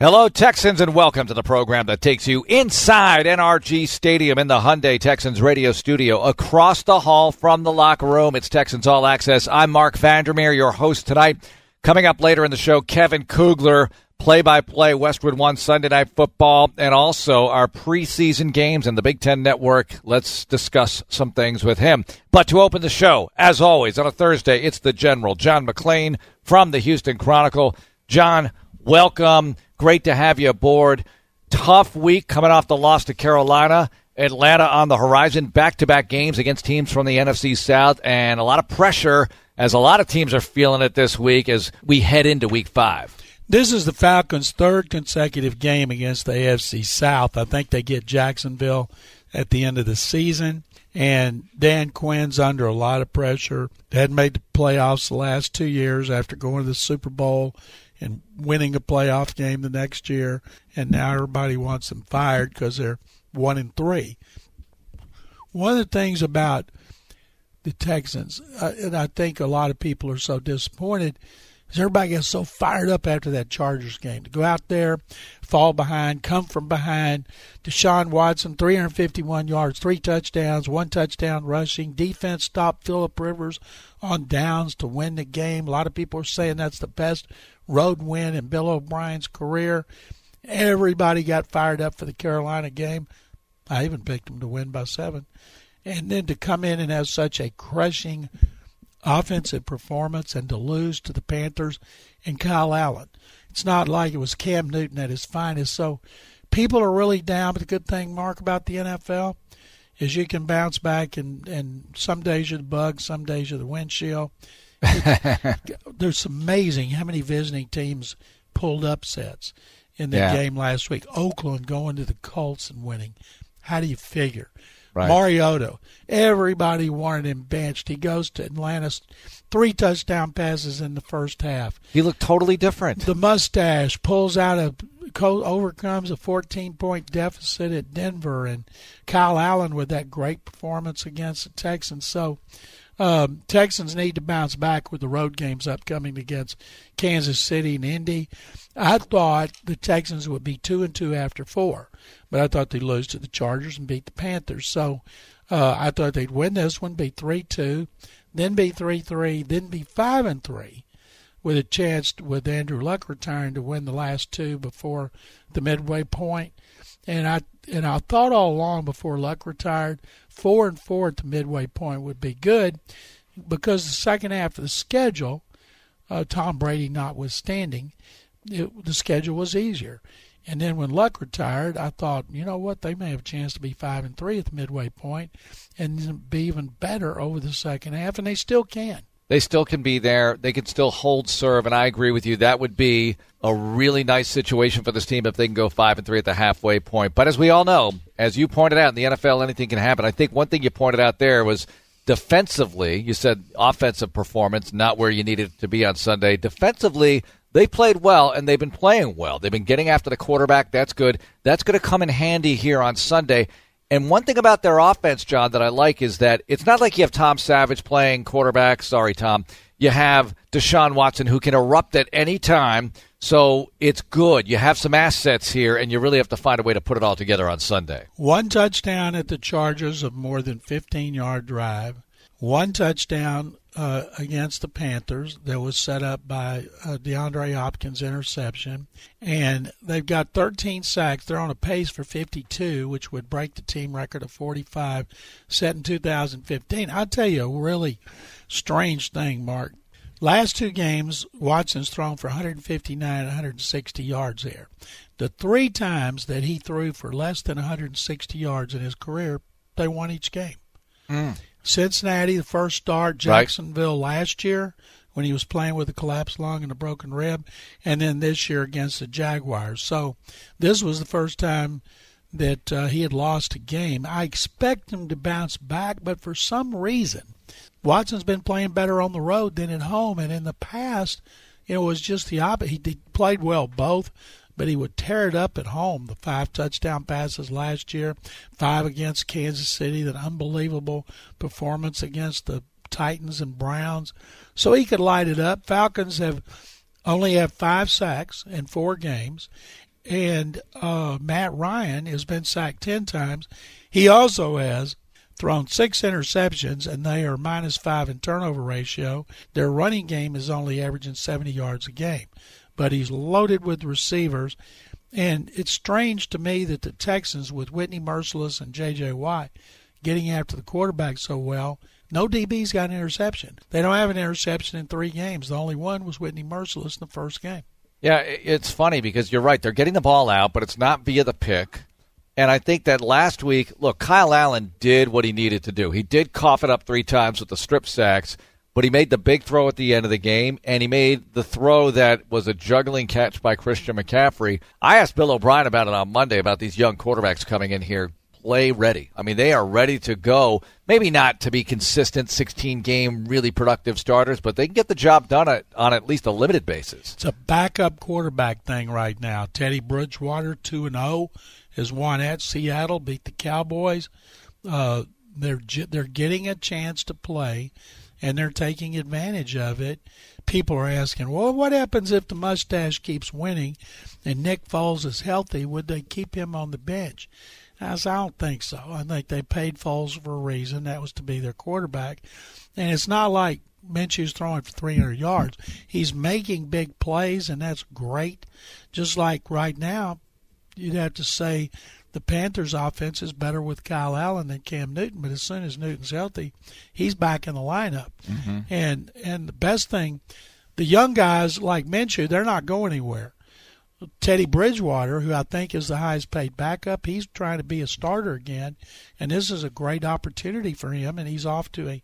Hello, Texans, and welcome to the program that takes you inside NRG Stadium in the Hyundai Texans radio studio across the hall from the locker room. It's Texans All Access. I'm Mark Vandermeer, your host tonight. Coming up later in the show, Kevin Kugler, play by play Westwood One Sunday Night Football, and also our preseason games and the Big Ten Network. Let's discuss some things with him. But to open the show, as always, on a Thursday, it's the General, John McClain from the Houston Chronicle. John, welcome. Great to have you aboard. Tough week coming off the loss to Carolina. Atlanta on the horizon, back to back games against teams from the NFC South, and a lot of pressure as a lot of teams are feeling it this week as we head into week five. This is the Falcons' third consecutive game against the AFC South. I think they get Jacksonville at the end of the season. And Dan Quinn's under a lot of pressure. They hadn't made the playoffs the last two years after going to the Super Bowl and winning a playoff game the next year, and now everybody wants them fired because they're one and three. One of the things about the Texans, uh, and I think a lot of people are so disappointed, is everybody gets so fired up after that Chargers game to go out there, fall behind, come from behind. Deshaun Watson, 351 yards, three touchdowns, one touchdown rushing. Defense stopped Philip Rivers on downs to win the game. A lot of people are saying that's the best road win in Bill O'Brien's career. Everybody got fired up for the Carolina game. I even picked them to win by seven. And then to come in and have such a crushing offensive performance and to lose to the Panthers and Kyle Allen. It's not like it was Cam Newton at his finest. So people are really down. But the good thing, Mark, about the NFL is you can bounce back, and, and some days you're the bug, some days you're the windshield. there's amazing how many visiting teams pulled upsets in the yeah. game last week. Oakland going to the Colts and winning. How do you figure? Right. Mariota, everybody wanted him benched. He goes to Atlanta, three touchdown passes in the first half. He looked totally different. The mustache pulls out a overcomes a 14 point deficit at Denver, and Kyle Allen with that great performance against the Texans. So um, Texans need to bounce back with the road games upcoming against Kansas City and Indy. I thought the Texans would be two and two after four, but I thought they'd lose to the Chargers and beat the Panthers. So uh, I thought they'd win this one, be three two, then be three three, then be five and three, with a chance with Andrew Luck retiring to win the last two before the midway point. And I and I thought all along before Luck retired four and four at the midway point would be good because the second half of the schedule, uh, Tom Brady notwithstanding, it, the schedule was easier. And then when Luck retired, I thought, you know what, they may have a chance to be five and three at the midway point, and be even better over the second half, and they still can they still can be there. They can still hold serve, and I agree with you. That would be a really nice situation for this team if they can go five and three at the halfway point. But as we all know, as you pointed out in the NFL, anything can happen. I think one thing you pointed out there was defensively. You said offensive performance not where you needed to be on Sunday. Defensively, they played well and they've been playing well. They've been getting after the quarterback. That's good. That's going to come in handy here on Sunday. And one thing about their offense, John, that I like is that it's not like you have Tom Savage playing quarterback. Sorry, Tom. You have Deshaun Watson who can erupt at any time. So it's good. You have some assets here, and you really have to find a way to put it all together on Sunday. One touchdown at the Chargers of more than 15 yard drive. One touchdown uh, against the Panthers that was set up by uh, DeAndre Hopkins' interception. And they've got 13 sacks. They're on a pace for 52, which would break the team record of 45 set in 2015. I'll tell you a really strange thing, Mark. Last two games, Watson's thrown for 159 160 yards there. The three times that he threw for less than 160 yards in his career, they won each game. Mm. Cincinnati, the first start, Jacksonville right. last year when he was playing with a collapsed lung and a broken rib, and then this year against the Jaguars. So this was the first time that uh, he had lost a game. I expect him to bounce back, but for some reason, Watson's been playing better on the road than at home, and in the past, you know, it was just the opposite. He played well both, but he would tear it up at home. The five touchdown passes last year, five against Kansas City, that unbelievable performance against the Titans and Browns. So he could light it up. Falcons have only have five sacks in four games, And uh, Matt Ryan has been sacked 10 times. He also has thrown six interceptions, and they are minus five in turnover ratio. Their running game is only averaging 70 yards a game, but he's loaded with receivers. And it's strange to me that the Texans, with Whitney Mercilus and J.J. Watt getting after the quarterback so well, no DB's got an interception. They don't have an interception in three games. The only one was Whitney Mercilus in the first game. Yeah, it's funny because you're right. They're getting the ball out, but it's not via the pick. And I think that last week, look, Kyle Allen did what he needed to do. He did cough it up three times with the strip sacks, but he made the big throw at the end of the game, and he made the throw that was a juggling catch by Christian McCaffrey. I asked Bill O'Brien about it on Monday about these young quarterbacks coming in here play ready. I mean, they are ready to go. Maybe not to be consistent 16 game, really productive starters, but they can get the job done at, on at least a limited basis. It's a backup quarterback thing right now. Teddy Bridgewater, 2 and 0, has won at Seattle, beat the Cowboys. Uh, they're they're getting a chance to play, and they're taking advantage of it. People are asking, well, what happens if the mustache keeps winning and Nick Foles is healthy? Would they keep him on the bench? I said, I don't think so. I think they paid Foles for a reason. That was to be their quarterback. And it's not like Minshew's throwing for 300 yards. He's making big plays, and that's great. Just like right now, you'd have to say the Panthers' offense is better with Kyle Allen than Cam Newton. But as soon as Newton's healthy, he's back in the lineup. Mm-hmm. And and the best thing, the young guys like Minshew, they're not going anywhere. Teddy Bridgewater, who I think is the highest paid backup, he's trying to be a starter again, and this is a great opportunity for him, and he's off to a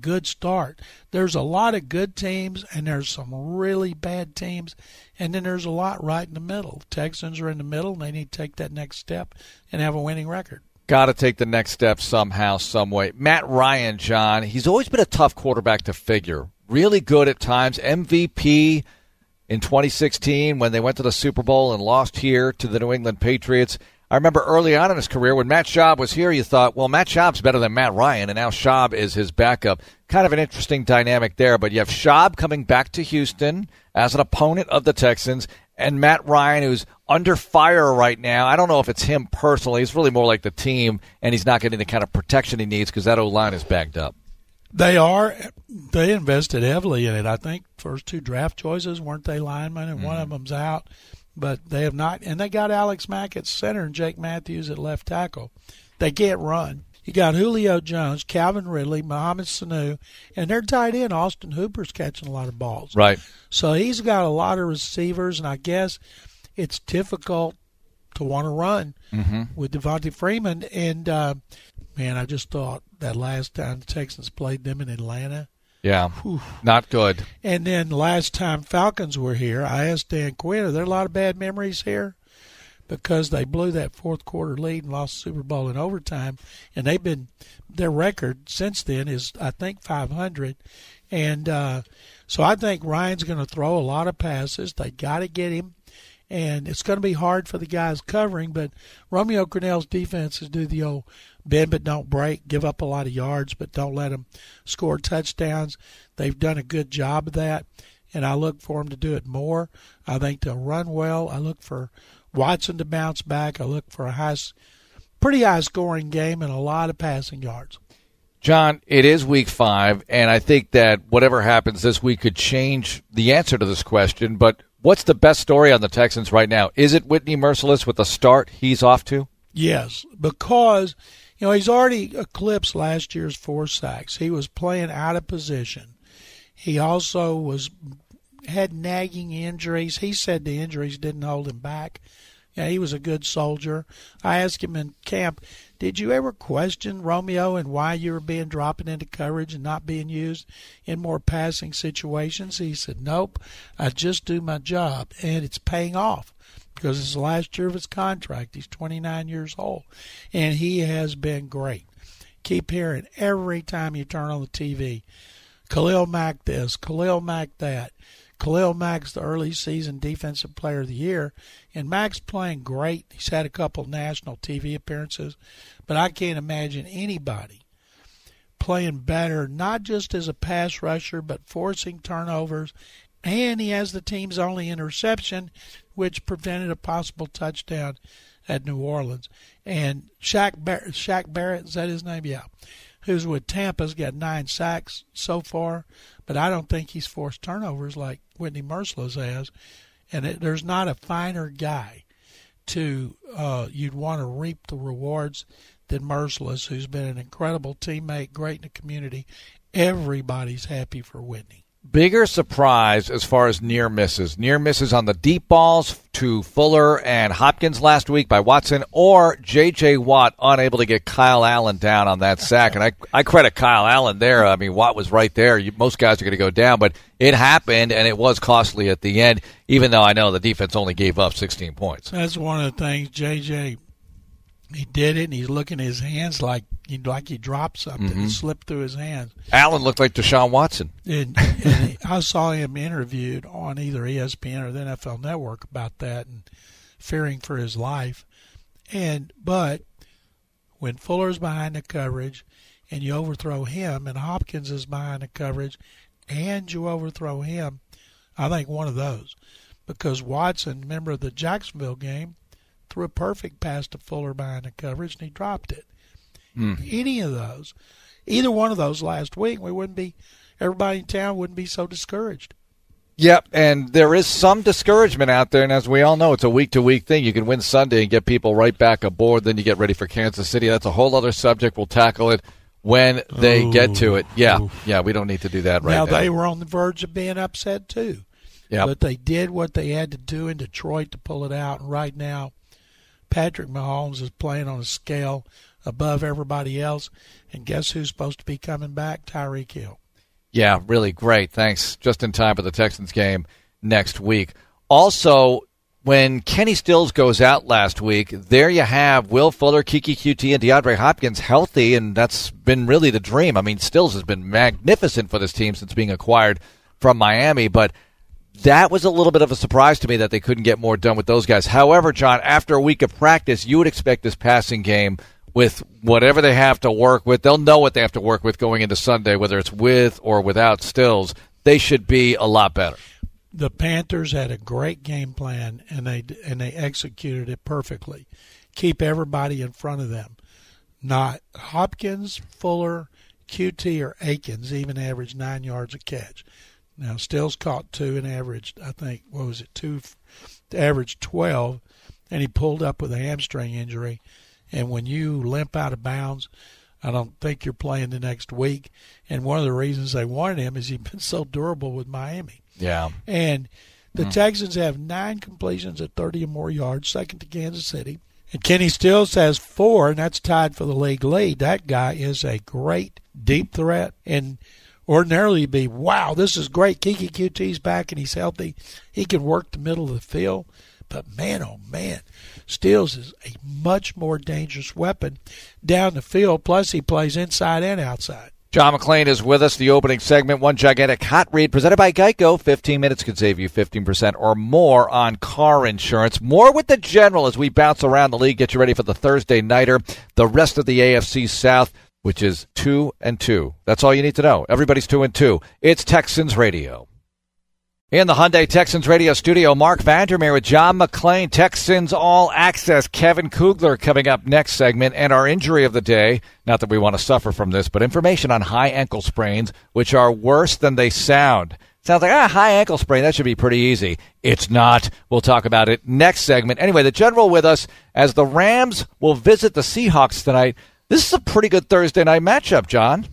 good start. There's a lot of good teams, and there's some really bad teams, and then there's a lot right in the middle. Texans are in the middle, and they need to take that next step and have a winning record. Got to take the next step somehow, some way. Matt Ryan, John, he's always been a tough quarterback to figure. Really good at times, MVP in 2016 when they went to the Super Bowl and lost here to the New England Patriots. I remember early on in his career when Matt Schaub was here, you thought, well, Matt Schaub's better than Matt Ryan, and now Schaub is his backup. Kind of an interesting dynamic there, but you have Schaub coming back to Houston as an opponent of the Texans, and Matt Ryan, who's under fire right now. I don't know if it's him personally. It's really more like the team, and he's not getting the kind of protection he needs because that O line is backed up. They are. They invested heavily in it. I think first two draft choices weren't they linemen, and mm-hmm. one of them's out. But they have not, and they got Alex Mack at center and Jake Matthews at left tackle. They can't run. You got Julio Jones, Calvin Ridley, Mohamed Sanu, and their tight end Austin Hooper's catching a lot of balls. Right. So he's got a lot of receivers, and I guess it's difficult to want to run mm-hmm. with Devonta Freeman. And uh, man, I just thought that last time the Texans played them in Atlanta. Yeah, Whew. not good. And then last time Falcons were here, I asked Dan Quinn, are there a lot of bad memories here? Because they blew that fourth quarter lead and lost the Super Bowl in overtime, and they've been their record since then is I think 500, and uh, so I think Ryan's going to throw a lot of passes. They got to get him and it's going to be hard for the guys covering. But Romeo Crennel's defenses do the old bend but don't break, give up a lot of yards, but don't let them score touchdowns. They've done a good job of that, and I look for them to do it more. I think they'll run well. I look for Watson to bounce back. I look for a high, pretty high scoring game and a lot of passing yards. John, it is week five, and I think that whatever happens this week could change the answer to this question. But what's the best story on the Texans right now? Is it Whitney Mercilus with the start he's off to? Yes, because you know, he's already eclipsed last year's four sacks. He was playing out of position. He also was had nagging injuries. He said the injuries didn't hold him back. Yeah, he was a good soldier. I asked him in camp, did you ever question Romeo and why you were being dropping into coverage and not being used in more passing situations? He said, Nope, I just do my job and it's paying off because it's the last year of his contract. He's 29 years old, and he has been great. Keep hearing every time you turn on the TV, Khalil Mack this, Khalil Mack that. Khalil Mack's the early season defensive player of the year, and Mack's playing great. He's had a couple national TV appearances, but I can't imagine anybody playing better, not just as a pass rusher, but forcing turnovers and he has the team's only interception, which prevented a possible touchdown at New Orleans. And Shaq Barrett, Shaq Barrett, is that his name? Yeah. Who's with Tampa's got nine sacks so far, but I don't think he's forced turnovers like Whitney Mercilus has. And it, there's not a finer guy to uh, you'd want to reap the rewards than Mercilus, who's been an incredible teammate, great in the community. Everybody's happy for Whitney bigger surprise as far as near misses. Near misses on the deep balls to Fuller and Hopkins last week by Watson, or J.J. Watt unable to get Kyle Allen down on that sack. And I, I credit Kyle Allen there. I mean, Watt was right there. You, most guys are going to go down, but it happened, and it was costly at the end, even though I know the defense only gave up 16 points. That's one of the things J.J he did it, and he's looking at his hands like he like he dropped something mm-hmm. and slipped through his hands. Allen looked like Deshaun Watson. And, and he, I saw him interviewed on either ESPN or the NFL Network about that and fearing for his life. And but when Fuller's behind the coverage and you overthrow him, and Hopkins is behind the coverage and you overthrow him, I think one of those because Watson, remember the Jacksonville game threw a perfect pass to Fuller behind the coverage, and he dropped it. Mm. Any of those, either one of those last week, we wouldn't be. Everybody in town wouldn't be so discouraged. Yep, and there is some discouragement out there, and as we all know, it's a week to week thing. You can win Sunday and get people right back aboard, then you get ready for Kansas City. That's a whole other subject. We'll tackle it when they Ooh. get to it. Yeah, Ooh. yeah, we don't need to do that right now. Now they were on the verge of being upset too. Yeah, but they did what they had to do in Detroit to pull it out, and right now Patrick Mahomes is playing on a scale above everybody else. And guess who's supposed to be coming back? Tyreek Hill. Yeah, really great. Thanks. Just in time for the Texans game next week. Also, when Kenny Stills goes out last week, there you have Will Fuller, Keke Coutee, and DeAndre Hopkins healthy, and that's been really the dream. I mean, Stills has been magnificent for this team since being acquired from Miami, but that was a little bit of a surprise to me that they couldn't get more done with those guys. However, John, after a week of practice, you would expect this passing game with whatever they have to work with. They'll know what they have to work with going into Sunday, whether it's with or without Stills. They should be a lot better. The Panthers had a great game plan and they and they executed it perfectly. Keep everybody in front of them. Not Hopkins, Fuller, Coutee, or Akins even averaged nine yards a catch. Now Stills caught two and averaged, I think, what was it, two, averaged twelve, and he pulled up with a hamstring injury. And when you limp out of bounds, I don't think you're playing the next week. And one of the reasons they wanted him is he's been so durable with Miami. Yeah. And the mm. Texans have nine completions at 30 or more yards, second to Kansas City. And Kenny Stills has four, and that's tied for the league lead. That guy is a great deep threat. And ordinarily be, wow, this is great. Keke Coutee's back and he's healthy. He can work the middle of the field. But man, oh man, Stills is a much more dangerous weapon down the field. Plus, he plays inside and outside. John McClain is with us. The opening segment, one gigantic hot read presented by Geico. 15 minutes could save you 15% or more on car insurance. More with the general as we bounce around the league. Get you ready for the Thursday nighter. The rest of the AFC South which is two and two. That's all you need to know. Everybody's two and two. It's Texans Radio. In the Hyundai Texans radio studio, Mark Vandermeer with John McClain, Texans All Access, Kevin Kugler coming up next segment, and our injury of the day. Not that we want to suffer from this, but information on high ankle sprains, which are worse than they sound. Sounds like, ah, high ankle sprain, that should be pretty easy. It's not. We'll talk about it next segment. Anyway, the general with us as the Rams will visit the Seahawks tonight. This is a pretty good Thursday night matchup, John.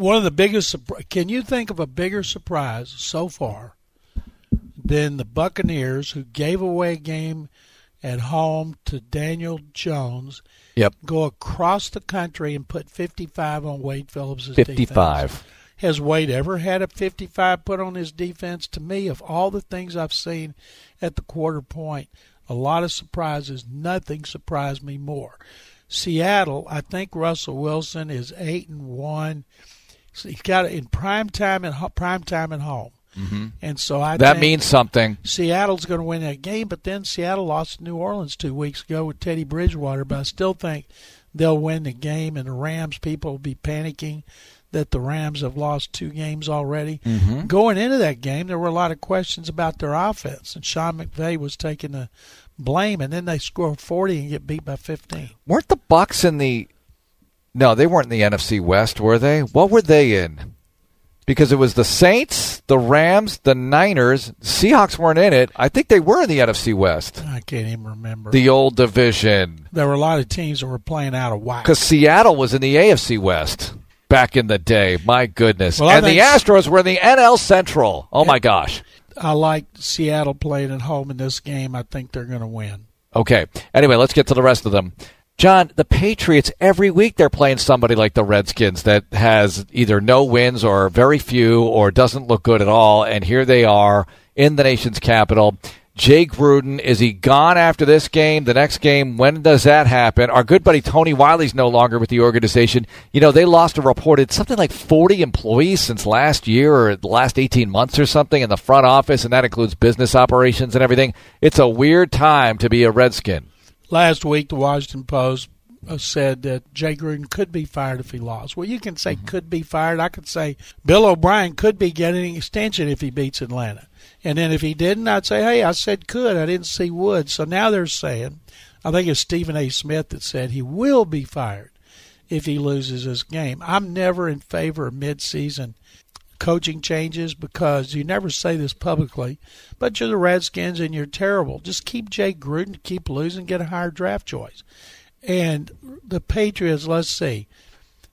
One of the biggest. Can you think of a bigger surprise so far than the Buccaneers, who gave away a game at home to Daniel Jones? Yep. Go across the country and put 55 on Wade Phillips' 55. Defense. Has Wade ever had a 55 put on his defense? To me, of all the things I've seen at the quarter point, a lot of surprises. Nothing surprised me more. Seattle, I think Russell Wilson is eight and one. So he's got it in prime time and prime time at home. Mm-hmm. And so I that means something. Seattle's going to win that game, but then Seattle lost to New Orleans two weeks ago with Teddy Bridgewater. But I still think they'll win the game, and the Rams people will be panicking that the Rams have lost two games already. Mm-hmm. Going into that game, there were a lot of questions about their offense, and Sean McVay was taking the blame, and then they score 40 and get beat by 15. Weren't the Bucks in the? No, they weren't in the NFC West, were they? What were they in? Because it was the Saints, the Rams, the Niners. Seahawks weren't in it. I think they were in the NFC West, I can't even remember. the old division. there were a lot of teams that were playing out of whack. Because Seattle was in the AFC West back in the day. My goodness. Well, and the Astros were in the NL Central. Oh, my gosh. I like Seattle playing at home in this game. I think they're going to win. Okay. Anyway, let's get to the rest of them. John, the Patriots, every week they're playing somebody like the Redskins that has either no wins or very few or doesn't look good at all. And here they are in the nation's capital. Jake Gruden, is he gone after this game? The next game, when does that happen? Our good buddy Tony Wyllie's no longer with the organization. You know, they lost a reported something like 40 employees since last year or the last 18 months or something in the front office, and that includes business operations and everything. It's a weird time to be a Redskin. Last week, the Washington Post uh, said that Jay Gruden could be fired if he lost. Well, you can say could be fired. I could say Bill O'Brien could be getting an extension if he beats Atlanta. And then if he didn't, I'd say, hey, I said could. I didn't see would. So now they're saying, I think it's Stephen A. Smith that said he will be fired if he loses this game. I'm never in favor of midseason coaching changes because you never say this publicly, but you're the Redskins and you're terrible. Just keep Jay Gruden, keep losing, get a higher draft choice. And the Patriots, let's see,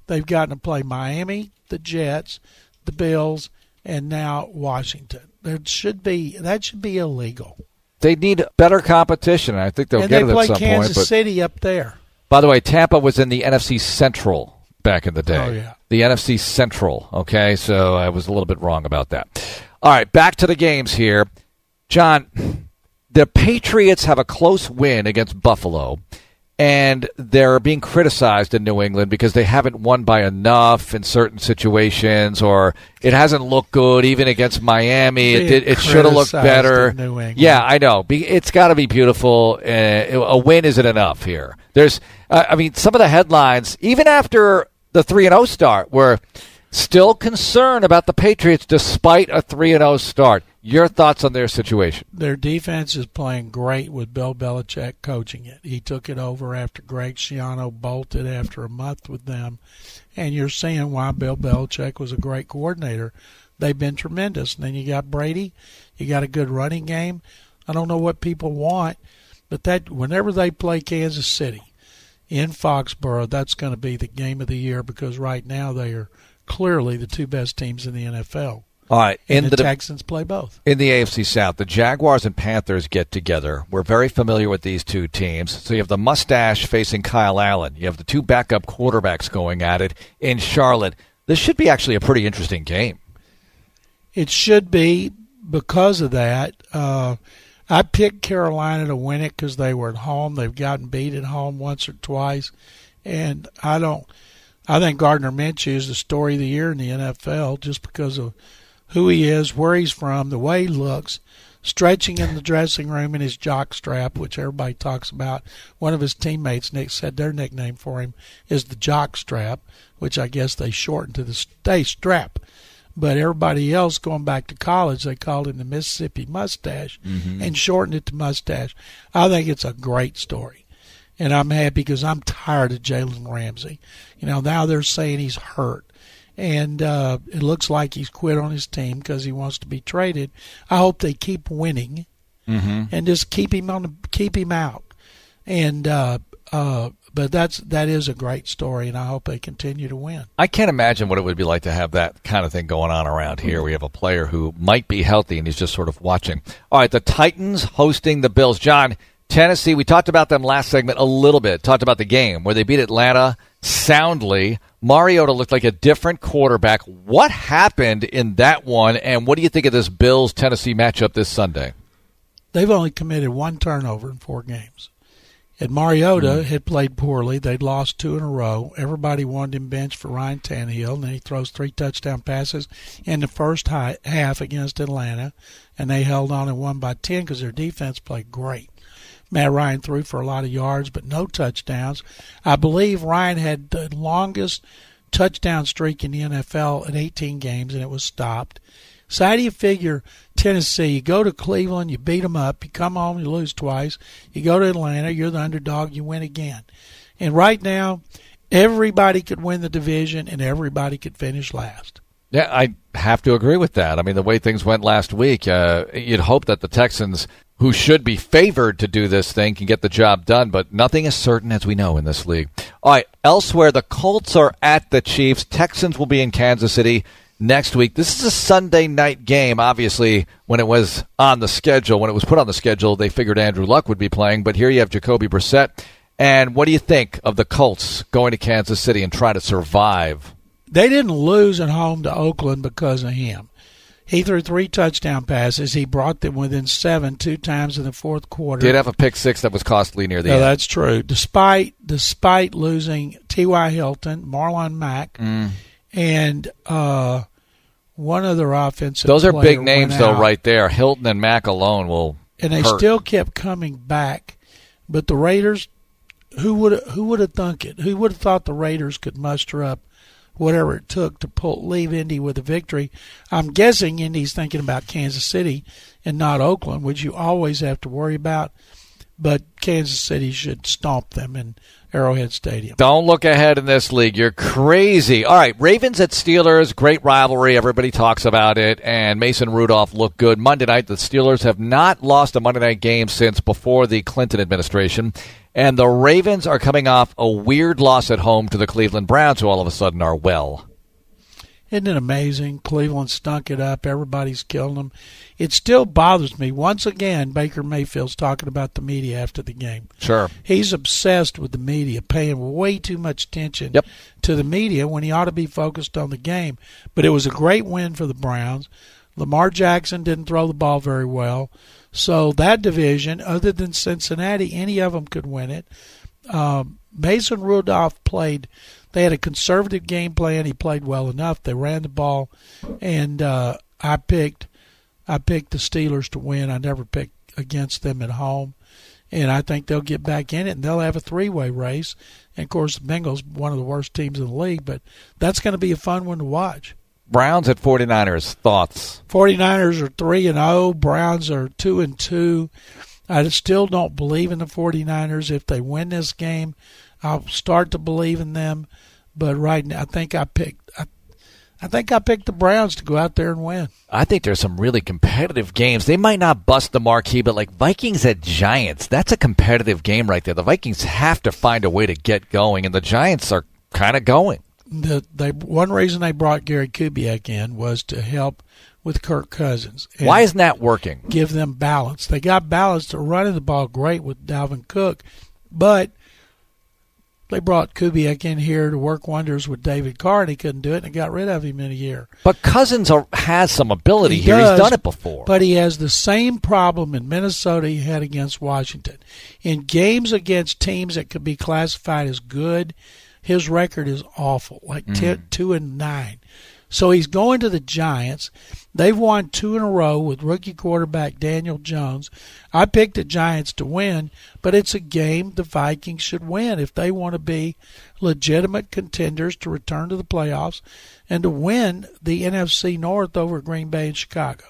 they've gotten to play Miami, the Jets, the Bills, and now Washington. There should be that should be illegal. They need better competition. I think they'll and get they it play at some Kansas point. But City up there. by the way, Tampa was in the NFC Central back in the day. Oh, yeah. The NFC Central. Okay, so I was a little bit wrong about that. All right, back to the games here. John, the Patriots have a close win against Buffalo, and they're being criticized in New England because they haven't won by enough in certain situations, or it hasn't looked good even against Miami. It did. It should have looked better. New England. Yeah, I know. It's got to be beautiful. Uh, a win isn't enough here. There's, I mean, some of the headlines, even after the three and zero start, were still concerned about the Patriots despite a three and zero start. Your thoughts on their situation? Their defense is playing great with Bill Belichick coaching it. He took it over after Greg Schiano bolted after a month with them. And you're seeing why Bill Belichick was a great coordinator. They've been tremendous. And then you got Brady. You got a good running game. I don't know what people want, but that whenever they play Kansas City in Foxborough, that's going to be the game of the year because right now they are clearly the two best teams in the NFL. All right, And the the Texans play both. in the AFC South, the Jaguars and Panthers get together. We're very familiar with these two teams. So you have the mustache facing Kyle Allen. You have the two backup quarterbacks going at it in Charlotte. This should be actually a pretty interesting game. It should be because of that. Uh, I picked Carolina to win it because they were at home. They've gotten beat at home once or twice, and I don't. I think Gardner Minshew is the story of the year in the NFL just because of who he is, where he's from, the way he looks, stretching in the dressing room in his jock strap, which everybody talks about. One of his teammates, Nick, said their nickname for him is the jock strap, which I guess they shortened to the stay strap but everybody else going back to college they called him the Mississippi mustache and shortened it to mustache. I think it's a great story. And I'm happy because I'm tired of Jalen Ramsey. You know, now they're saying he's hurt. And uh, it looks like he's quit on his team because he wants to be traded. I hope they keep winning Mm-hmm. and just keep him on the, keep him out. And uh, uh, but that's that is a great story, and I hope they continue to win. I can't imagine what it would be like to have that kind of thing going on around here. We have a player who might be healthy and he's just sort of watching. All right, the Titans hosting the Bills. John, Tennessee, we talked about them last segment a little bit, talked about the game where they beat Atlanta soundly. Mariota looked like a different quarterback. What happened in that one, and what do you think of this Bills Tennessee matchup this Sunday? They've only committed one turnover in four games. And Mariota hmm. had played poorly. They'd lost two in a row. Everybody wanted him benched for Ryan Tannehill, and then he throws three touchdown passes in the first hi- half against Atlanta, and they held on and won by 10 because their defense played great. Matt Ryan threw for a lot of yards, but no touchdowns. I believe Ryan had the longest touchdown streak in the NFL at 18 games, and it was stopped. So how do you figure Tennessee? You go to Cleveland, you beat them up, you come home, you lose twice. You go to Atlanta, you're the underdog, you win again. And right now, everybody could win the division and everybody could finish last. Yeah, I have to agree with that. I mean, the way things went last week, uh, you'd hope that the Texans, who should be favored to do this thing, can get the job done, but nothing is certain, as we know, in this league. All right, elsewhere, the Colts are at the Chiefs. Texans will be in Kansas City next week. This is a Sunday night game. Obviously, when it was on the schedule, when it was put on the schedule, they figured Andrew Luck would be playing, but here you have Jacoby Brissett. And what do you think of the Colts going to Kansas City and trying to survive? They didn't lose at home to Oakland because of him. He threw three touchdown passes. He brought them within seven two times in the fourth quarter. Did have a pick six that was costly near the no, end. That's true. Despite despite losing T.Y. Hilton, Marlon Mack, mm. And uh, one other offensive. Those are big names, though, out. right there. Hilton and Mack alone will. And they hurt. still kept coming back, but the Raiders. Who would who would have thunk it? Who would have thought the Raiders could muster up whatever it took to pull leave Indy with a victory. I'm guessing Indy's thinking about Kansas City and not Oakland, which you always have to worry about. But Kansas City should stomp them in Arrowhead Stadium. Don't look ahead in this league. You're crazy. All right, Ravens at Steelers, great rivalry. Everybody talks about it. And Mason Rudolph looked good Monday night. The Steelers have not lost a Monday night game since before the Clinton administration. And the Ravens are coming off a weird loss at home to the Cleveland Browns, who all of a sudden are well. Isn't it amazing? Cleveland stunk it up. Everybody's killing them. It still bothers me. Once again, Baker Mayfield's talking about the media after the game. Sure. He's obsessed with the media, paying way too much attention yep. to the media when he ought to be focused on the game. But it was a great win for the Browns. Lamar Jackson didn't throw the ball very well. So that division, other than Cincinnati, any of them could win it. Um, Mason Rudolph played they had a conservative game plan. He played well enough. They ran the ball, and uh, I picked I picked the Steelers to win. I never picked against them at home, and I think they'll get back in it and they'll have a three way race. And of course, the Bengals one of the worst teams in the league, but that's going to be a fun one to watch. Browns at 49ers. Thoughts? 49ers are 3 and 0, Browns are 2 and 2. I still don't believe in the 49ers if they win this game. I'll start to believe in them, but right now I think I picked I, I think I picked the Browns to go out there and win. I think there's some really competitive games. They might not bust the marquee, but like Vikings at Giants, that's a competitive game right there. The Vikings have to find a way to get going, and the Giants are kind of going. The they one reason they brought Gary Kubiak in was to help with Kirk Cousins. Why isn't that working? Give them balance. They got balance to running the ball great with Dalvin Cook, but they brought Kubiak in here to work wonders with David Carr, and he couldn't do it, and they got rid of him in a year. But Cousins are, has some ability He here. does, He's done it before. But he has the same problem in Minnesota he had against Washington. In games against teams that could be classified as good, his record is awful, like Mm. 10, two and nine. So he's going to the Giants. They've won two in a row with rookie quarterback Daniel Jones. I picked the Giants to win, but it's a game the Vikings should win if they want to be legitimate contenders to return to the playoffs and to win the NFC North over Green Bay and Chicago.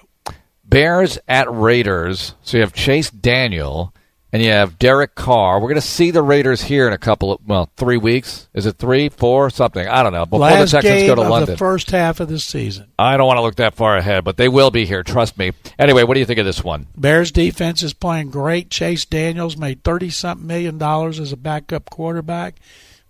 Bears at Raiders. So you have Chase Daniel and you have Derek Carr. We're going to see the Raiders here in a couple of well, three weeks. Is it three, four, something? I don't know. Before Last the Texans go to London. the first half of the season. I don't want to look that far ahead, but they will be here. Trust me. Anyway, what do you think of this one? Bears defense is playing great. Chase Daniels made thirty something million dollars as a backup quarterback.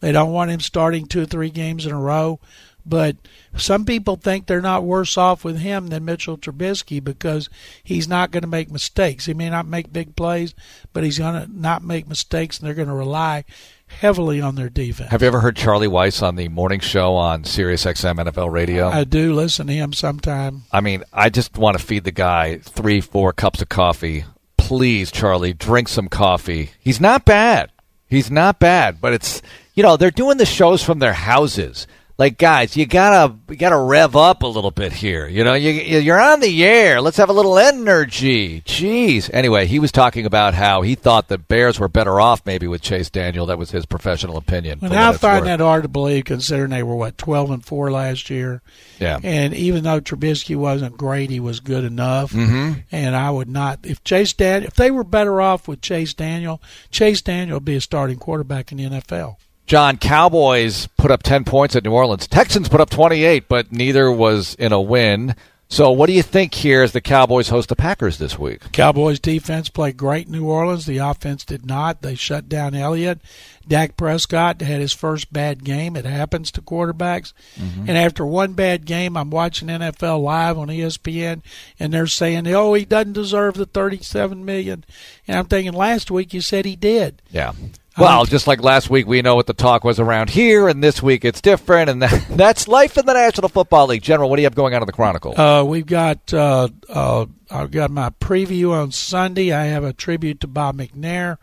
They don't want him starting two or three games in a row. But some people think they're not worse off with him than Mitchell Trubisky because he's not going to make mistakes. He may not make big plays, but he's going to not make mistakes, and they're going to rely heavily on their defense. Have you ever heard Charlie Weis on the morning show on Sirius XM NFL Radio? I do listen to him sometime. I mean, I just want to feed the guy three, four cups of coffee. Please, Charlie, drink some coffee. He's not bad. He's not bad, but it's, you know, they're doing the shows from their houses. Like guys, you gotta you gotta rev up a little bit here. You know, you you're on the air. Let's have a little energy. Jeez. Anyway, he was talking about how he thought the Bears were better off maybe with Chase Daniel. That was his professional opinion. And I find that hard to believe, considering they were what twelve and four last year. Yeah. And even though Trubisky wasn't great, he was good enough. Mm-hmm. And I would not if Chase Daniel if they were better off with Chase Daniel, Chase Daniel would be a starting quarterback in the NFL. John, Cowboys put up 10 points at New Orleans. Texans put up 28, but neither was in a win. So, what do you think here as the Cowboys host the Packers this week? Cowboys defense played great in New Orleans. The offense did not. They shut down Elliott. Dak Prescott had his first bad game. It happens to quarterbacks. Mm-hmm. And after one bad game, I'm watching NFL Live on ESPN, and they're saying, "Oh, he doesn't deserve the 37 million." And I'm thinking, last week you said he did. Yeah. Well, just like last week, we know what the talk was around here, and this week it's different, and that, that's life in the National Football League. General, what do you have going on in the Chronicle? Uh, we've got uh, uh, I've got my preview on Sunday. I have a tribute to Bob McNair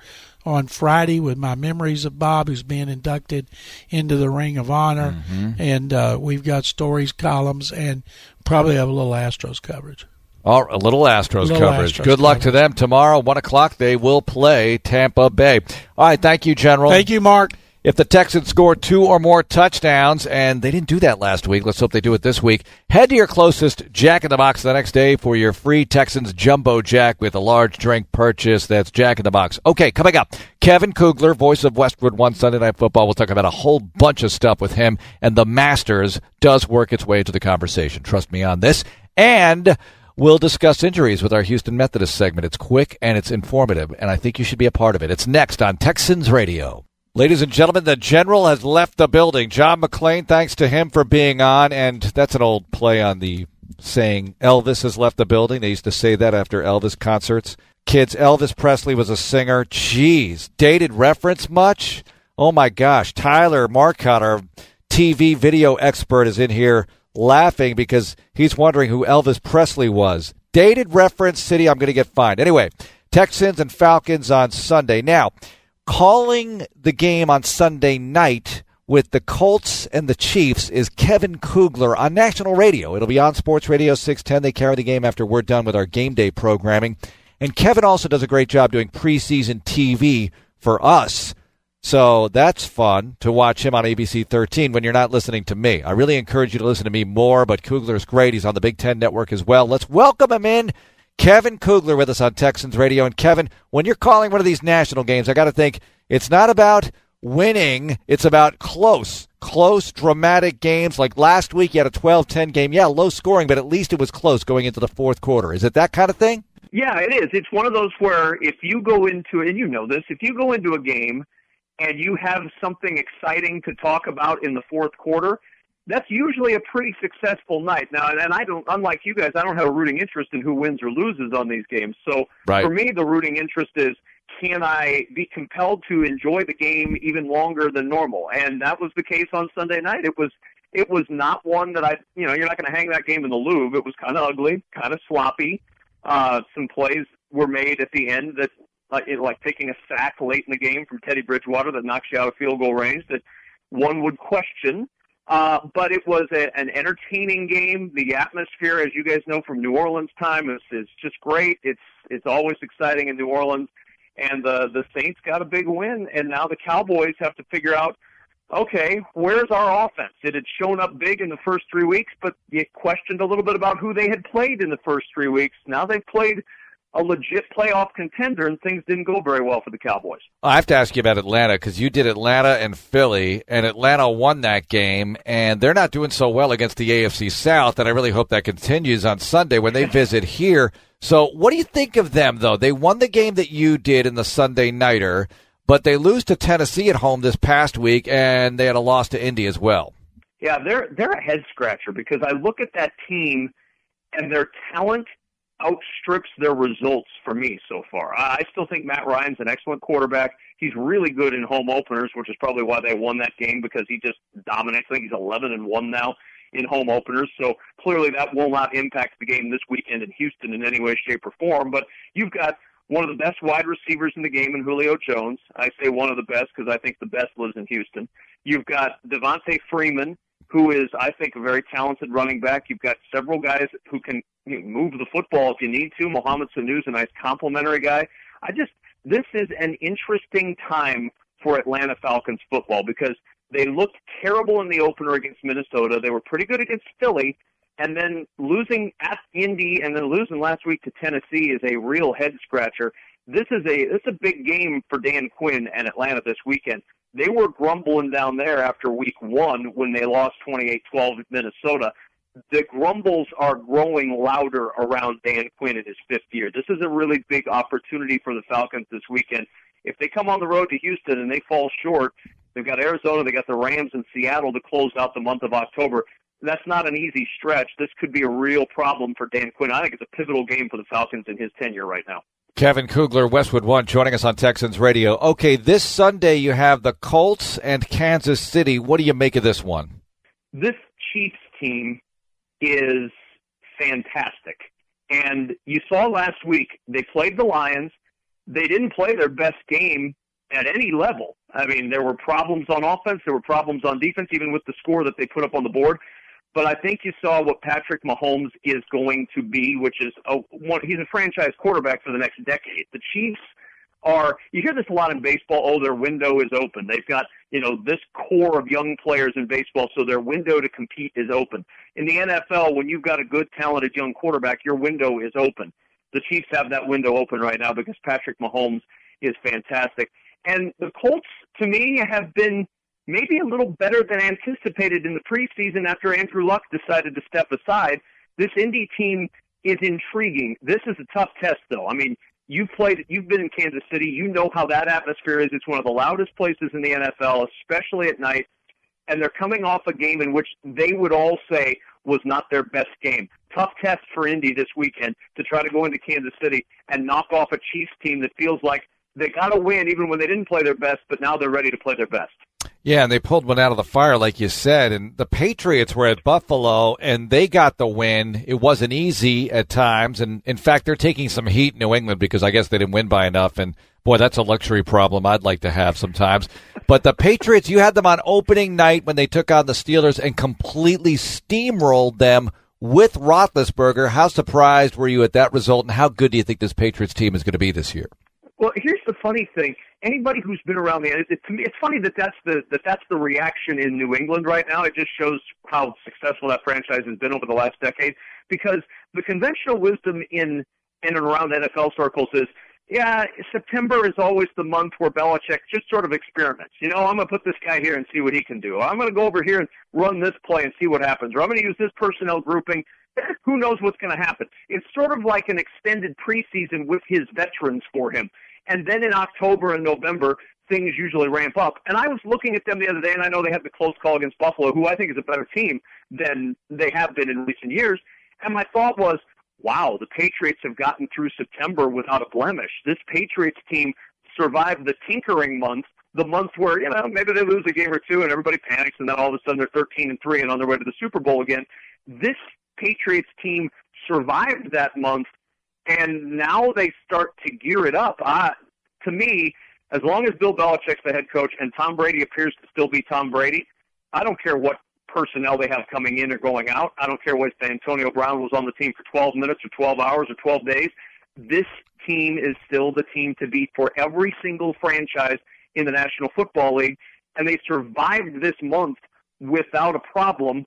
on Friday with my memories of Bob, who's being inducted into the Ring of Honor, mm-hmm. and uh, we've got stories, columns, and probably have a little Astros coverage. Oh, a little Astros little coverage. Astros Good luck coverage. to them tomorrow, one o'clock. They will play Tampa Bay. All right, thank you, General. Thank you, Mark. If the Texans score two or more touchdowns, and they didn't do that last week, let's hope they do it this week. Head to your closest Jack in the Box the next day for your free Texans Jumbo Jack with a large drink purchase. That's Jack in the Box. Okay, coming up, Kevin Kugler, voice of Westwood One Sunday Night Football. We'll talk about a whole bunch of stuff with him, and the Masters does work its way into the conversation. Trust me on this. And We'll discuss injuries with our Houston Methodist segment. It's quick and it's informative, and I think you should be a part of it. It's next on Texans Radio. Ladies and gentlemen, the general has left the building. John McClain, thanks to him for being on, and that's an old play on the saying Elvis has left the building. They used to say that after Elvis concerts. Kids, Elvis Presley was a singer. Jeez, dated reference much? Oh my gosh, Tyler Marcotte, our TV video expert, is in here laughing because he's wondering who Elvis Presley was. Dated reference city, I'm going to get fined. Anyway, Texans and Falcons on Sunday. Now, calling the game on Sunday night with the Colts and the Chiefs is Kevin Kugler on national radio. It'll be on Sports Radio 610. They carry the game after we're done with our game day programming. And Kevin also does a great job doing preseason TV for us so that's fun to watch him on ABC 13 when you're not listening to me. I really encourage you to listen to me more, but Kugler's great. He's on the Big Ten Network as well. Let's welcome him in. Kevin Kugler with us on Texans Radio. And Kevin, when you're calling one of these national games, I got to think it's not about winning, it's about close, close, dramatic games. Like last week, you had a 12 10 game. Yeah, low scoring, but at least it was close going into the fourth quarter. Is it that kind of thing? Yeah, it is. It's one of those where if you go into and you know this, if you go into a game and you have something exciting to talk about in the fourth quarter, that's usually a pretty successful night. Now, and I don't, unlike you guys, I don't have a rooting interest in who wins or loses on these games. So right. for me, the rooting interest is can I be compelled to enjoy the game even longer than normal? And that was the case on Sunday night. It was it was not one that I, you know, you're not going to hang that game in the Louvre. It was kind of ugly, kind of sloppy. Uh, some plays were made at the end that uh, it, like taking a sack late in the game from Teddy Bridgewater that knocks you out of field goal range that one would question. Uh, but it was a, an entertaining game. The atmosphere, as you guys know from New Orleans time, is, is just great. It's it's always exciting in New Orleans, and the the Saints got a big win, and now the Cowboys have to figure out, okay, where's our offense? It had shown up big in the first three weeks, but you questioned a little bit about who they had played in the first three weeks. Now they've played a legit playoff contender, and things didn't go very well for the Cowboys. I have to ask you about Atlanta because you did Atlanta and Philly, and Atlanta won that game, and they're not doing so well against the AFC South, and I really hope that continues on Sunday when they visit here. So, what do you think of them, though? They won the game that you did in the Sunday Nighter, but they lose to Tennessee at home this past week, and they had a loss to Indy as well. Yeah, they're they're a head scratcher because I look at that team and their talent outstrips their results for me so far. I still think Matt Ryan's an excellent quarterback. He's really good in home openers, which is probably why they won that game because he just dominates. I think he's 11 and 1 now in home openers. So clearly that will not impact the game this weekend in Houston in any way, shape, or form. But you've got one of the best wide receivers in the game in Julio Jones. I say one of the best because I think the best lives in Houston. You've got Devonta Freeman, who is, I think, a very talented running back. You've got several guys who can move the football if you need to. Mohamed Sanu's a nice complementary guy. I just, this is an interesting time for Atlanta Falcons football because they looked terrible in the opener against Minnesota. They were pretty good against Philly. And then losing at Indy and then losing last week to Tennessee is a real head scratcher. This is a this is a big game for Dan Quinn and Atlanta this weekend. They were grumbling down there after week one when they lost 28-12 at Minnesota. The grumbles are growing louder around Dan Quinn in his fifth year. This is a really big opportunity for the Falcons this weekend. If they come on the road to Houston and they fall short, they've got Arizona, they got the Rams and Seattle to close out the month of October. That's not an easy stretch. This could be a real problem for Dan Quinn. I think it's a pivotal game for the Falcons in his tenure right now. Kevin Kugler, Westwood One, joining us on Texans Radio. Okay, this Sunday you have the Colts and Kansas City. What do you make of this one? This Chiefs team is fantastic. And you saw last week, they played the Lions. They didn't play their best game at any level. I mean, there were problems on offense, there were problems on defense, even with the score that they put up on the board. But I think you saw what Patrick Mahomes is going to be, which is a, one, he's a franchise quarterback for the next decade. The Chiefs are you hear this a lot in baseball. Oh, their window is open. They've got you know this core of young players in baseball, so their window to compete is open. In the NFL, when you've got a good, talented young quarterback, your window is open. The Chiefs have that window open right now because Patrick Mahomes is fantastic. And the Colts, to me, have been maybe a little better than anticipated in the preseason after Andrew Luck decided to step aside. This Indy team is intriguing. This is a tough test, though. I mean, you've played, you've been in Kansas City. You know how that atmosphere is. It's one of the loudest places in the NFL, especially at night. And they're coming off a game in which they would all say was not their best game. Tough test for Indy this weekend to try to go into Kansas City and knock off a Chiefs team that feels like they got to win even when they didn't play their best, but now they're ready to play their best. Yeah, and they pulled one out of the fire, like you said. And the Patriots were at Buffalo, and they got the win. It wasn't easy at times, and in fact, they're taking some heat in New England because I guess they didn't win by enough. And boy, that's a luxury problem I'd like to have sometimes. But the Patriots, you had them on opening night when they took on the Steelers and completely steamrolled them with Roethlisberger. How surprised were you at that result, and how good do you think this Patriots team is going to be this year? Well, here's the funny thing. Anybody who's been around the it, to me, it's funny that that's the that that's the reaction in New England right now. It just shows how successful that franchise has been over the last decade. Because the conventional wisdom in in and around NFL circles is, yeah, September is always the month where Belichick just sort of experiments. You know, I'm going to put this guy here and see what he can do. I'm going to go over here and run this play and see what happens. Or I'm going to use this personnel grouping. Who knows what's going to happen? It's sort of like an extended preseason with his veterans for him. And then in October and November, things usually ramp up. And I was looking at them the other day, and I know they had the close call against Buffalo, who I think is a better team than they have been in recent years. And my thought was, wow, the Patriots have gotten through September without a blemish. This Patriots team survived the tinkering month, the month where, you know, maybe they lose a game or two and everybody panics and then all of a sudden they're 13 and 3 and on their way to the Super Bowl again. This Patriots team survived that month and now they start to gear it up. Uh, to me, as long as Bill Belichick's the head coach and Tom Brady appears to still be Tom Brady, I don't care what personnel they have coming in or going out. I don't care what Antonio Brown was on the team for 12 minutes or 12 hours or 12 days. This team is still the team to beat for every single franchise in the National Football League, and they survived this month without a problem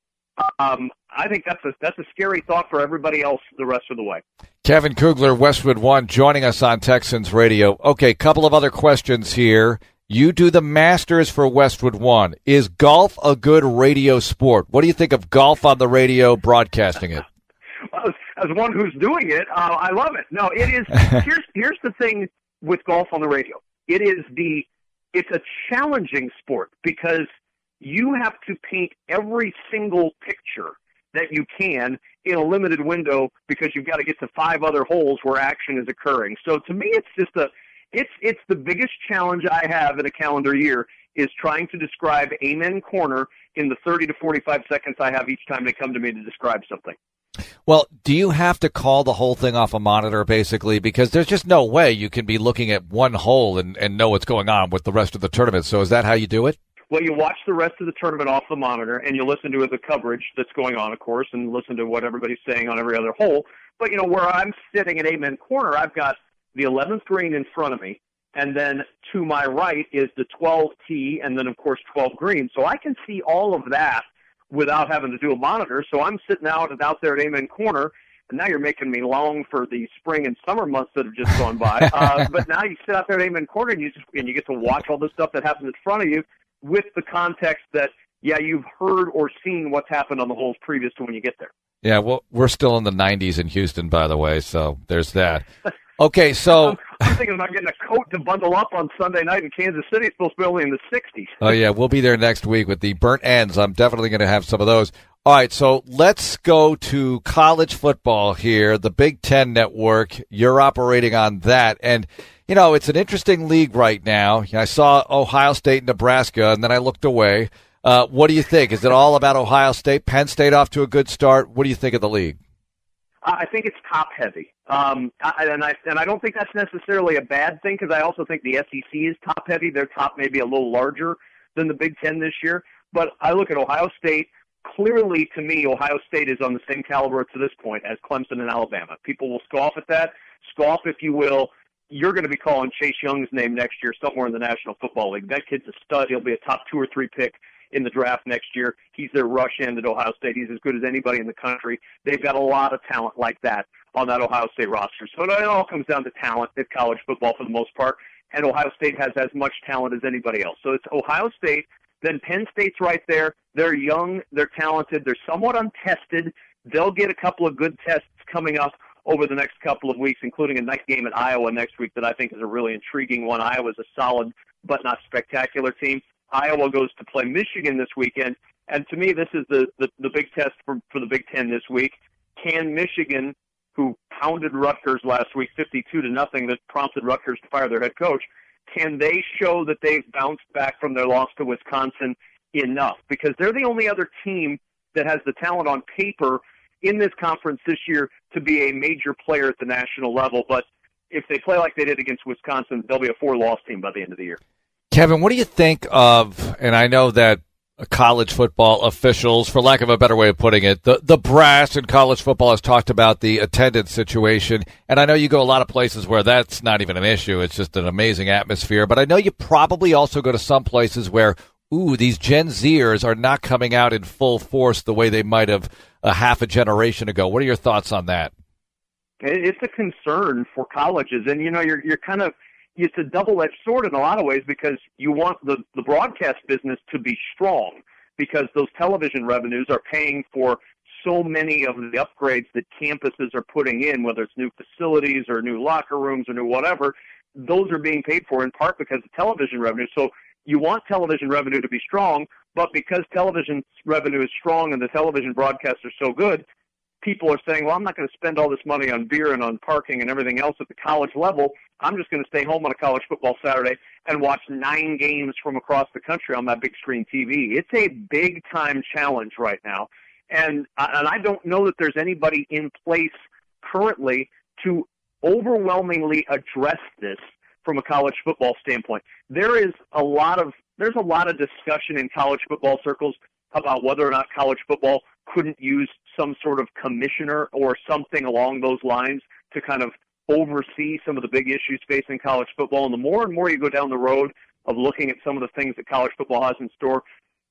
um, I think that's a that's a scary thought for everybody else the rest of the way. Kevin Kugler, Westwood One, joining us on Texans Radio. Okay, couple of other questions here. You do the Masters for Westwood One. Is golf a good radio sport? What do you think of golf on the radio, broadcasting it? well, as, as, one who's doing it, uh, I love it. No, it is. here's here's the thing with golf on the radio. It is the it's a challenging sport because you have to paint every single picture that you can in a limited window because you've got to get to five other holes where action is occurring. So to me, it's just a, it's it's the biggest challenge I have in a calendar year is trying to describe Amen Corner in the 30 to 45 seconds I have each time they come to me to describe something. Well, do you have to call the whole thing off a monitor basically? Because there's just no way you can be looking at one hole and, and know what's going on with the rest of the tournament. So is that how you do it? Well, you watch the rest of the tournament off the monitor and you listen to the coverage that's going on, of course, and listen to what everybody's saying on every other hole. But, you know, where I'm sitting at Amen Corner, I've got the 11th green in front of me. And then to my right is the 12 tee and then, of course, 12 green. So I can see all of that without having to do a monitor. So I'm sitting out and out there at Amen Corner and now you're making me long for the spring and summer months that have just gone by. Uh, but now you sit out there at Amen Corner and you just, and you get to watch all the stuff that happens in front of you with the context that yeah, you've heard or seen what's happened on the holes previous to when you get there. Yeah, well, we're still in the 90s in Houston, by the way, so there's that. Okay, so I'm thinking about getting a coat to bundle up on Sunday night in Kansas City. It's supposed to be only in the 60s. Oh yeah, we'll be there next week with the burnt ends. I'm definitely going to have some of those. All right, so let's go to college football here. The Big Ten Network. You're operating on that, and you know it's an interesting league right now. I saw Ohio State, Nebraska, and then I looked away. Uh, what do you think? Is it all about Ohio State? Penn State off to a good start. What do you think of the league? I think it's top heavy, um, and I and I don't think that's necessarily a bad thing because I also think the SEC is top heavy. Their top maybe a little larger than the Big Ten this year. But I look at Ohio State. Clearly, to me, Ohio State is on the same caliber to this point as Clemson and Alabama. People will scoff at that, scoff if you will. You're going to be calling Chase Young's name next year somewhere in the National Football League. That kid's a stud. He'll be a top two or three pick in the draft next year. He's their rush end at Ohio State. He's as good as anybody in the country. They've got a lot of talent like that on that Ohio State roster. So it all comes down to talent at college football for the most part. And Ohio State has as much talent as anybody else. So it's Ohio State. Then Penn State's right there. They're young. They're talented. They're somewhat untested. They'll get a couple of good tests coming up over the next couple of weeks, including a night game at Iowa next week that I think is a really intriguing one. Iowa's a solid but not spectacular team. Iowa goes to play Michigan this weekend, and to me, this is the the, the big test for for the Big Ten this week. Can Michigan, who pounded Rutgers last week, 52 to nothing, that prompted Rutgers to fire their head coach, can they show that they've bounced back from their loss to Wisconsin enough? Because they're the only other team that has the talent on paper in this conference this year to be a major player at the national level. But if they play like they did against Wisconsin, they'll be a four-loss team by the end of the year. Kevin, what do you think of? And I know that college football officials, for lack of a better way of putting it, the the brass in college football has talked about the attendance situation, and I know you go a lot of places where that's not even an issue. It's just an amazing atmosphere. But I know you probably also go to some places where, ooh, these Gen Zers are not coming out in full force the way they might have a half a generation ago. What are your thoughts on that? It's a concern for colleges, and you know, you're you're kind of it's a double-edged sword in a lot of ways because you want the, the broadcast business to be strong because those television revenues are paying for so many of the upgrades that campuses are putting in, whether it's new facilities or new locker rooms or new whatever, those are being paid for in part because of television revenue. So you want television revenue to be strong, but because television revenue is strong and the television broadcasts are so good, people are saying, well, I'm not going to spend all this money on beer and on parking and everything else at the college level. I'm just going to stay home on a college football Saturday and watch nine games from across the country on my big screen TV. It's a big time challenge right now. And, and I don't know that there's anybody in place currently to overwhelmingly address this from a college football standpoint. There is a lot of there's a lot of discussion in college football circles about whether or not college football couldn't use some sort of commissioner or something along those lines to kind of oversee some of the big issues facing college football. And the more and more you go down the road of looking at some of the things that college football has in store,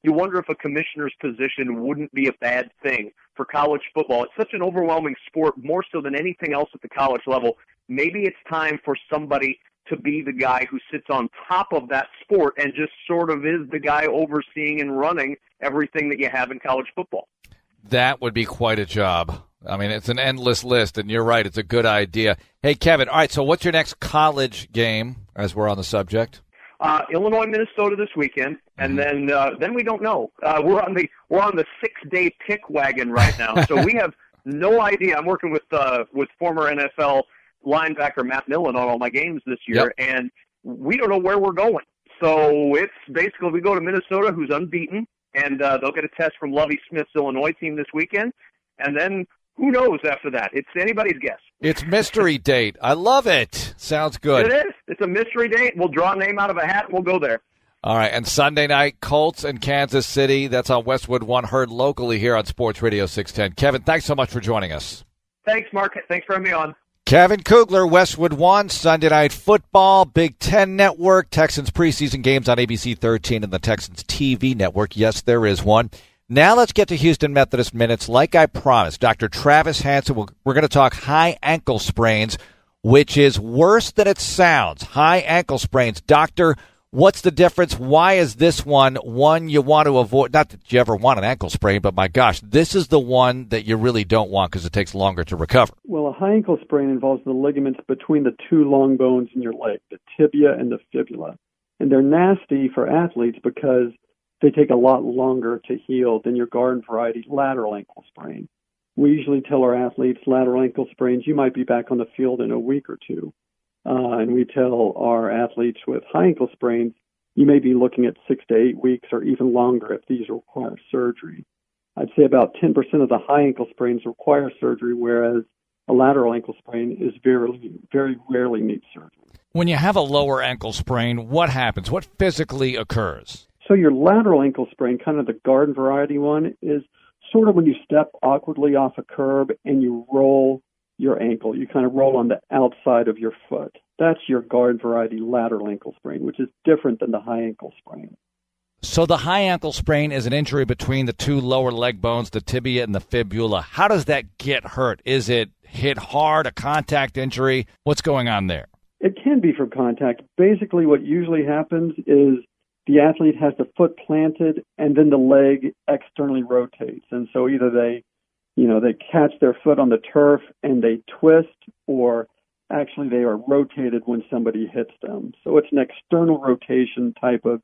you wonder if a commissioner's position wouldn't be a bad thing for college football. It's such an overwhelming sport, more so than anything else at the college level. Maybe it's time for somebody to be the guy who sits on top of that sport and just sort of is the guy overseeing and running everything that you have in college football. That would be quite a job. I mean, it's an endless list, and you're right. It's a good idea. Hey, Kevin. All right. So, what's your next college game? As we're on the subject. Uh, Illinois, Minnesota this weekend, and mm-hmm. then uh, then we don't know. Uh, we're on the we're on the six day pick wagon right now, so we have no idea. I'm working with uh, with former NFL linebacker Matt Millen on all my games this year, yep. and we don't know where we're going. So it's basically we go to Minnesota, who's unbeaten, and uh, they'll get a test from Lovie Smith's Illinois team this weekend, and then who knows after that? It's anybody's guess. It's mystery date. I love it. Sounds good. It is. It's a mystery date. We'll draw a name out of a hat. and We'll go there. All right, and Sunday night, Colts and Kansas City. That's on Westwood One, heard locally here on Sports Radio 610. Kevin, thanks so much for joining us. Thanks, Mark. Thanks for having me on. Kevin Kugler, Westwood One, Sunday Night Football, Big Ten Network, Texans preseason games on ABC 13 and the Texans TV network. Yes, there is one. Now let's get to Houston Methodist Minutes. Like I promised, Dr. Travis Hansen, we're going to talk high ankle sprains, which is worse than it sounds. High ankle sprains. Doctor, What's the difference? Why is this one one you want to avoid? Not that you ever want an ankle sprain, but my gosh, this is the one that you really don't want because it takes longer to recover. Well, a high ankle sprain involves the ligaments between the two long bones in your leg, the tibia and the fibula. And they're nasty for athletes because they take a lot longer to heal than your garden variety lateral ankle sprain. We usually tell our athletes lateral ankle sprains, you might be back on the field in a week or two. Uh, and we tell our athletes with high ankle sprains, you may be looking at six to eight weeks or even longer if these require surgery. I'd say about 10% of the high ankle sprains require surgery, whereas a lateral ankle sprain is very, very rarely needs surgery. When you have a lower ankle sprain, what happens? What physically occurs? So your lateral ankle sprain, kind of the garden variety one, is sort of when you step awkwardly off a curb and you roll your ankle. You kind of roll on the outside of your foot. That's your guard variety lateral ankle sprain, which is different than the high ankle sprain. So the high ankle sprain is an injury between the two lower leg bones, the tibia and the fibula. How does that get hurt? Is it hit hard, a contact injury? What's going on there? It can be from contact. Basically, what usually happens is the athlete has the foot planted and then the leg externally rotates. And so either they you know, they catch their foot on the turf and they twist, or actually they are rotated when somebody hits them. So it's an external rotation type of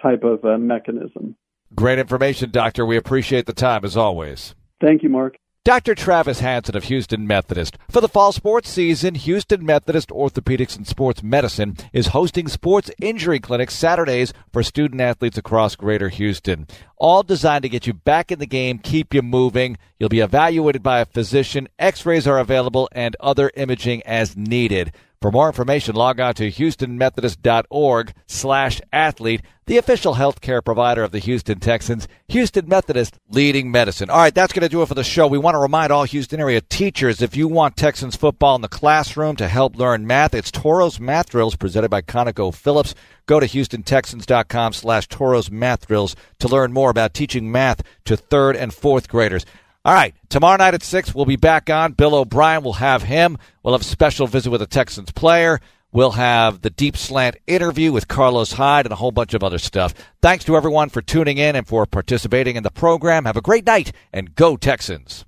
type of uh, mechanism. Great information, doctor. We appreciate the time as always. Thank you, Mark. Dr. Travis Hansen of Houston Methodist. For the fall sports season, Houston Methodist Orthopedics and Sports Medicine is hosting sports injury clinics Saturdays for student athletes across greater Houston. All designed to get you back in the game, keep you moving. You'll be evaluated by a physician. X-rays are available and other imaging as needed. For more information, log on to houstonmethodist.org slash athlete, the official healthcare provider of the Houston Texans, Houston Methodist leading medicine. All right, that's going to do it for the show. We want to remind all Houston area teachers, if you want Texans football in the classroom to help learn math, it's Toros Math Drills presented by Conoco Phillips. Go to HoustonTexans.com slash Toros Math Drills to learn more about teaching math to third and fourth graders. All right, tomorrow night at 6, we'll be back on. Bill O'Brien we'll have him. We'll have a special visit with a Texans player. We'll have the deep slant interview with Carlos Hyde and a whole bunch of other stuff. Thanks to everyone for tuning in and for participating in the program. Have a great night and go Texans.